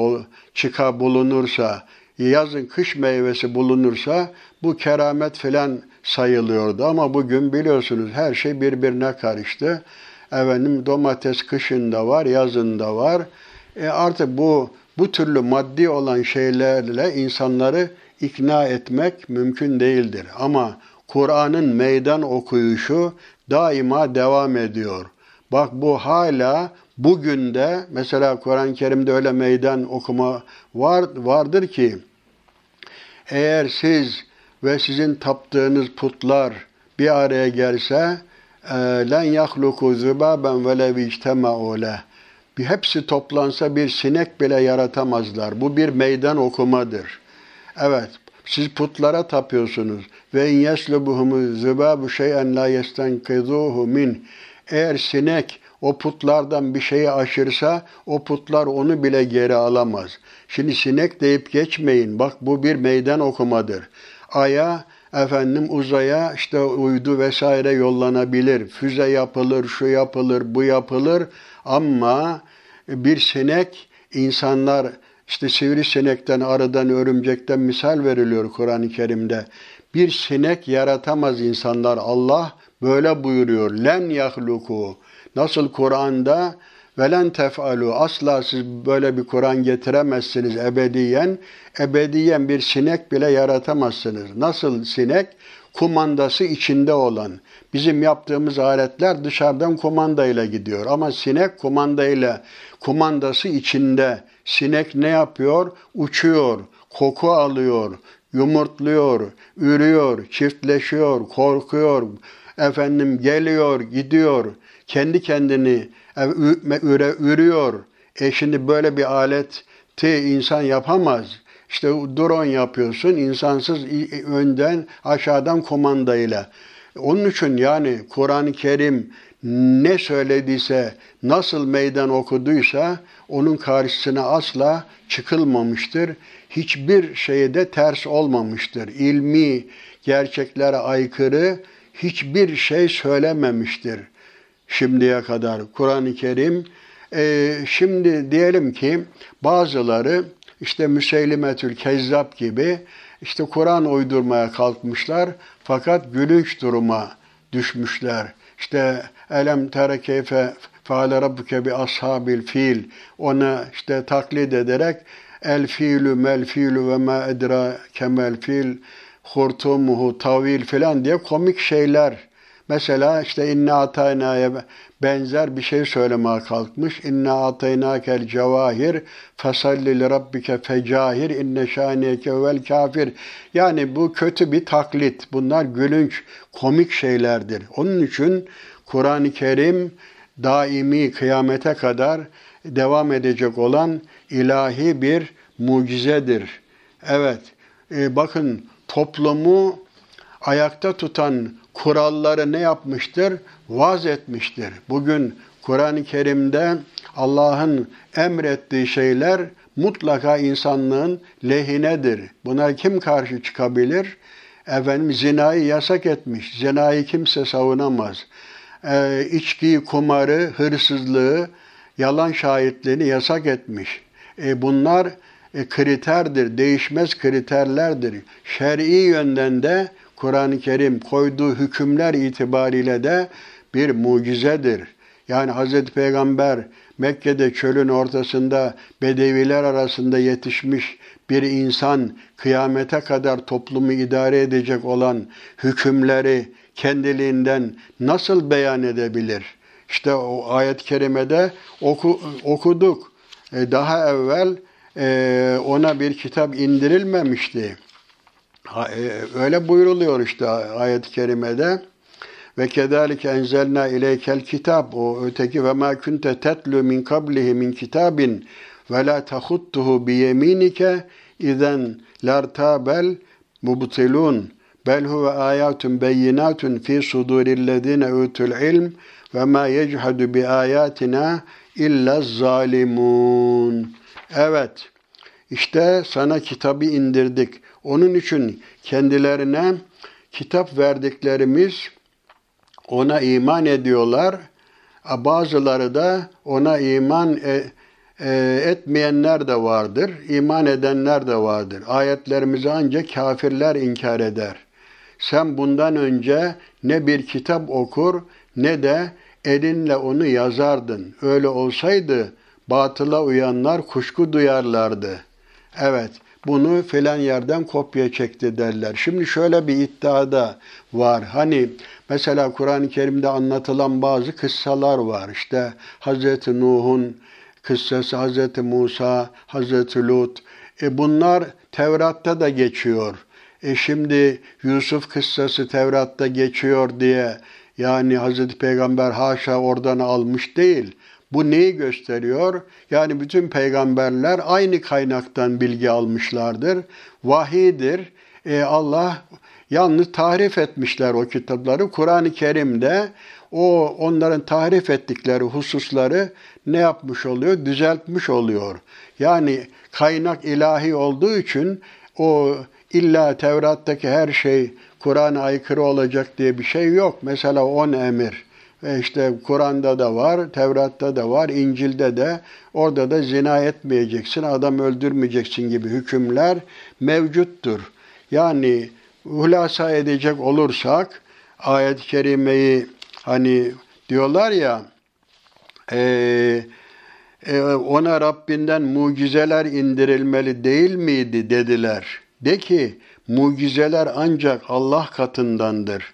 çıka bulunursa, yazın kış meyvesi bulunursa bu keramet filan sayılıyordu. Ama bugün biliyorsunuz her şey birbirine karıştı. Efendim domates kışında var, yazında var. E artık bu bu türlü maddi olan şeylerle insanları ikna etmek mümkün değildir. Ama Kur'an'ın meydan okuyuşu daima devam ediyor. Bak bu hala bugün de mesela Kur'an-ı Kerim'de öyle meydan okuma var, vardır ki eğer siz ve sizin taptığınız putlar bir araya gelse e, len yahluku zubaben ve lev ictema'u hepsi toplansa bir sinek bile yaratamazlar. Bu bir meydan okumadır. Evet, siz putlara tapıyorsunuz. Ve in yeslubuhumu zubabu şey'en la yestenkizuhu min. Eğer sinek o putlardan bir şeyi aşırsa o putlar onu bile geri alamaz. Şimdi sinek deyip geçmeyin. Bak bu bir meydan okumadır. Aya efendim uzaya işte uydu vesaire yollanabilir. Füze yapılır, şu yapılır, bu yapılır. Ama bir sinek insanlar işte sivrisinekten, arıdan, örümcekten misal veriliyor Kur'an-ı Kerim'de. Bir sinek yaratamaz insanlar. Allah böyle buyuruyor. Len yahluku. Nasıl Kur'an'da velen tef'alu asla siz böyle bir Kur'an getiremezsiniz ebediyen. Ebediyen bir sinek bile yaratamazsınız. Nasıl sinek? Kumandası içinde olan. Bizim yaptığımız aletler dışarıdan kumandayla gidiyor. Ama sinek kumandayla, kumandası içinde. Sinek ne yapıyor? Uçuyor, koku alıyor, yumurtluyor, ürüyor, çiftleşiyor, korkuyor, efendim geliyor, gidiyor, kendi kendini ürüyor. E şimdi böyle bir aleti insan yapamaz. İşte drone yapıyorsun insansız önden aşağıdan komandayla. Onun için yani Kur'an-ı Kerim ne söylediyse, nasıl meydan okuduysa onun karşısına asla çıkılmamıştır. Hiçbir şeyde ters olmamıştır. İlmi gerçeklere aykırı hiçbir şey söylememiştir şimdiye kadar Kur'an-ı Kerim. E, şimdi diyelim ki bazıları işte Müseylimetül Kezzap gibi işte Kur'an uydurmaya kalkmışlar fakat gülünç duruma düşmüşler. İşte elem tere keyfe faale rabbuke bi ashabil fil ona işte taklit ederek el fiilü mel fiilü ve ma edra kemel fil hurtumuhu tavil filan diye komik şeyler Mesela işte inna atayna'ya benzer bir şey söylemeye kalkmış. İnna ataynakel cevahir fesalli li rabbike fecahir inne şaniyeke vel kafir. Yani bu kötü bir taklit. Bunlar gülünç, komik şeylerdir. Onun için Kur'an-ı Kerim daimi kıyamete kadar devam edecek olan ilahi bir mucizedir. Evet, e, bakın toplumu ayakta tutan kuralları ne yapmıştır? Vaz etmiştir. Bugün Kur'an-ı Kerim'de Allah'ın emrettiği şeyler mutlaka insanlığın lehinedir. Buna kim karşı çıkabilir? Efendim zinayı yasak etmiş. Zinayı kimse savunamaz. Ee, içkiyi, kumarı, hırsızlığı, yalan şahitliğini yasak etmiş. E, bunlar e, kriterdir, değişmez kriterlerdir. Şer'i yönden de Kur'an-ı Kerim koyduğu hükümler itibariyle de bir mucizedir. Yani Hz. Peygamber Mekke'de çölün ortasında bedeviler arasında yetişmiş bir insan kıyamete kadar toplumu idare edecek olan hükümleri kendiliğinden nasıl beyan edebilir? İşte o ayet-i kerimede oku, okuduk. E, daha evvel e, ona bir kitap indirilmemişti. E, öyle buyruluyor işte ayet-i kerimede. Ve kedalike enzelna ileykel kitap o öteki ve ma kunte tetlu min kablihi min kitabin ve la tahuttuhu bi yeminike izen lartabel mubtilun bel huve ayatun beyinatun fi sudurillezine utul ilm ve ma yechadu bi ayatina illa zalimun. Evet. İşte sana kitabı indirdik. Onun için kendilerine kitap verdiklerimiz ona iman ediyorlar. Bazıları da ona iman e, e, etmeyenler de vardır, iman edenler de vardır. Ayetlerimizi ancak kafirler inkar eder. Sen bundan önce ne bir kitap okur ne de elinle onu yazardın. Öyle olsaydı batıla uyanlar kuşku duyarlardı. Evet, bunu filan yerden kopya çekti derler. Şimdi şöyle bir iddiada var. Hani mesela Kur'an-ı Kerim'de anlatılan bazı kıssalar var. İşte Hz. Nuh'un kıssası, Hz. Musa, Hz. Lut. E bunlar Tevrat'ta da geçiyor. E şimdi Yusuf kıssası Tevrat'ta geçiyor diye yani Hz. Peygamber haşa oradan almış değil. Bu neyi gösteriyor? Yani bütün peygamberler aynı kaynaktan bilgi almışlardır. Vahidir. E Allah yalnız tahrif etmişler o kitapları. Kur'an-ı Kerim'de o onların tahrif ettikleri hususları ne yapmış oluyor? Düzeltmiş oluyor. Yani kaynak ilahi olduğu için o illa Tevrat'taki her şey Kur'an'a aykırı olacak diye bir şey yok. Mesela on emir. Ve işte Kur'an'da da var, Tevrat'ta da var, İncil'de de orada da zina etmeyeceksin, adam öldürmeyeceksin gibi hükümler mevcuttur. Yani hulasa edecek olursak ayet-i kerimeyi hani diyorlar ya e, e, ona Rabbinden mucizeler indirilmeli değil miydi dediler. De ki mucizeler ancak Allah katındandır.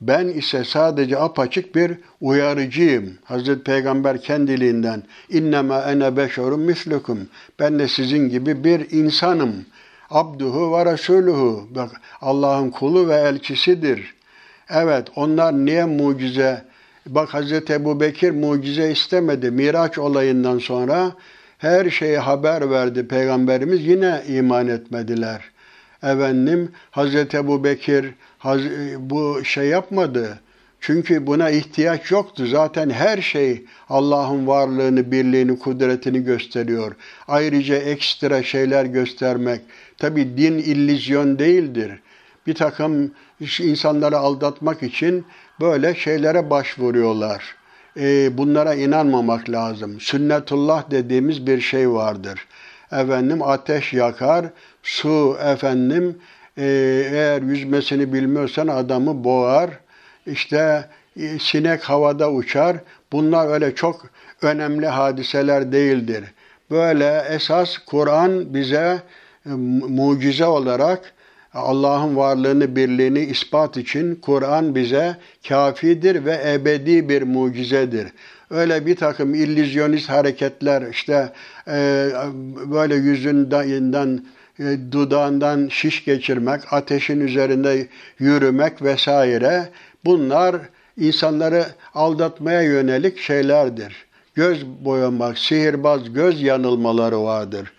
Ben ise sadece apaçık bir uyarıcıyım. Hazreti Peygamber kendiliğinden innema ene beşerun mislukum. Ben de sizin gibi bir insanım. Abduhu ve Resuluhu. Bak Allah'ın kulu ve elçisidir. Evet, onlar niye mucize? Bak Hazreti Ebu Bekir mucize istemedi. Miraç olayından sonra her şeyi haber verdi Peygamberimiz. Yine iman etmediler. Efendim Hazreti Ebu Bekir bu şey yapmadı. Çünkü buna ihtiyaç yoktu. Zaten her şey Allah'ın varlığını, birliğini, kudretini gösteriyor. Ayrıca ekstra şeyler göstermek. Tabi din illüzyon değildir. Bir takım insanları aldatmak için böyle şeylere başvuruyorlar. Ee, bunlara inanmamak lazım. Sünnetullah dediğimiz bir şey vardır. Efendim ateş yakar, su efendim e, eğer yüzmesini bilmiyorsan adamı boğar işte e, sinek havada uçar. Bunlar öyle çok önemli hadiseler değildir. Böyle esas Kur'an bize e, mucize olarak Allah'ın varlığını, birliğini ispat için Kur'an bize kafidir ve ebedi bir mucizedir. Öyle bir takım illüzyonist hareketler işte e, böyle yüzünden dudağından şiş geçirmek, ateşin üzerinde yürümek vesaire Bunlar insanları aldatmaya yönelik şeylerdir. Göz boyamak, sihirbaz göz yanılmaları vardır.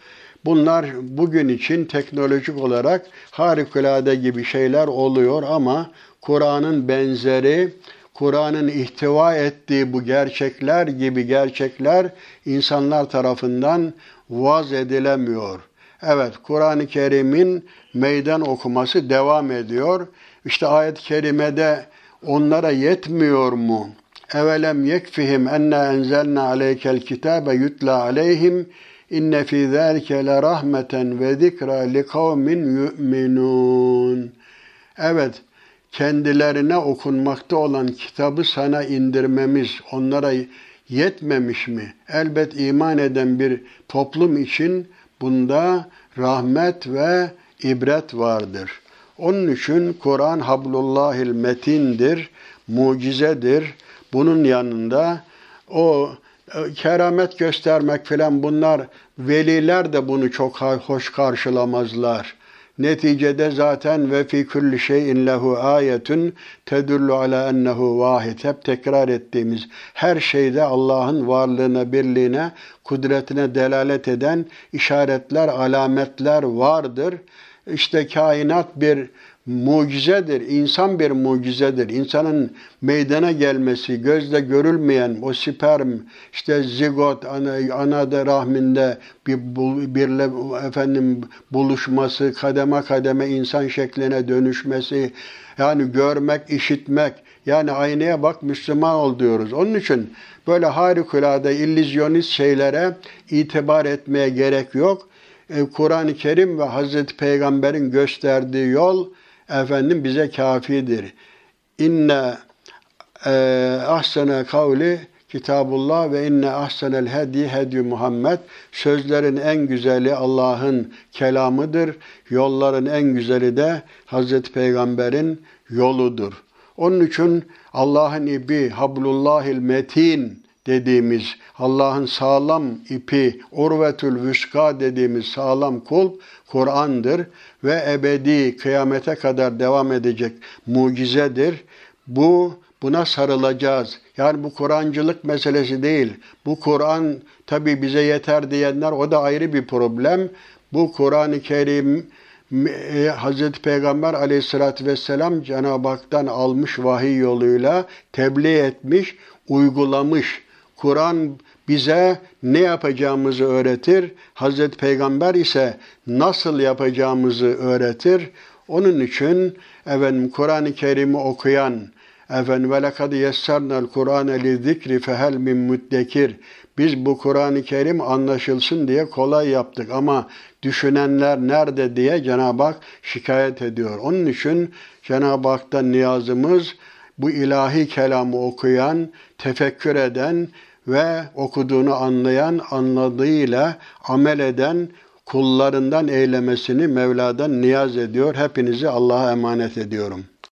Bunlar bugün için teknolojik olarak harikulade gibi şeyler oluyor ama Kur'an'ın benzeri, Kur'an'ın ihtiva ettiği bu gerçekler gibi gerçekler insanlar tarafından vaz edilemiyor. Evet, Kur'an-ı Kerim'in meydan okuması devam ediyor. İşte ayet-i kerimede onlara yetmiyor mu? Evelem yekfihim enne enzelna aleykel kitabe yutla aleyhim inne fî zâlike le rahmeten ve zikra li kavmin yu'minun. Evet, kendilerine okunmakta olan kitabı sana indirmemiz onlara yetmemiş mi? Elbet iman eden bir toplum için bunda rahmet ve ibret vardır. Onun için Kur'an hablullahil metindir, mucizedir. Bunun yanında o e, keramet göstermek filan bunlar veliler de bunu çok hoş karşılamazlar. Neticede zaten ve fi kulli şeyin lehu ayetun tedullu ala ennehu vahid. Hep tekrar ettiğimiz her şeyde Allah'ın varlığına, birliğine, kudretine delalet eden işaretler, alametler vardır işte kainat bir mucizedir, insan bir mucizedir. İnsanın meydana gelmesi, gözle görülmeyen o sperm, işte zigot, ana, anada rahminde bir, birle efendim buluşması, kademe kademe insan şekline dönüşmesi, yani görmek, işitmek, yani aynaya bak Müslüman ol diyoruz. Onun için böyle harikulade illüzyonist şeylere itibar etmeye gerek yok. E, Kur'an-ı Kerim ve Hazreti Peygamber'in gösterdiği yol efendim bize kafidir. İnne e, ahsene kavli Kitabullah ve inne ahsenel hedi hedi Muhammed. Sözlerin en güzeli Allah'ın kelamıdır. Yolların en güzeli de Hazreti Peygamber'in yoludur. Onun için Allah'ın ibi hablullahil metin dediğimiz Allah'ın sağlam ipi, urvetül vüska dediğimiz sağlam kul Kur'an'dır ve ebedi kıyamete kadar devam edecek mucizedir. Bu buna sarılacağız. Yani bu Kur'ancılık meselesi değil. Bu Kur'an tabi bize yeter diyenler o da ayrı bir problem. Bu Kur'an-ı Kerim e, Hazreti Peygamber aleyhissalatü vesselam Cenab-ı Hak'tan almış vahiy yoluyla tebliğ etmiş, uygulamış. Kur'an bize ne yapacağımızı öğretir. Hazreti Peygamber ise nasıl yapacağımızı öğretir. Onun için efendim Kur'an-ı Kerim'i okuyan efendim ve lekad yessarnal Kur'ane li zikri fehel min muddekir. Biz bu Kur'an-ı Kerim anlaşılsın diye kolay yaptık ama düşünenler nerede diye Cenab-ı Hak şikayet ediyor. Onun için Cenab-ı Hak'tan niyazımız bu ilahi kelamı okuyan, tefekkür eden ve okuduğunu anlayan, anladığıyla amel eden kullarından eylemesini Mevla'dan niyaz ediyor. Hepinizi Allah'a emanet ediyorum.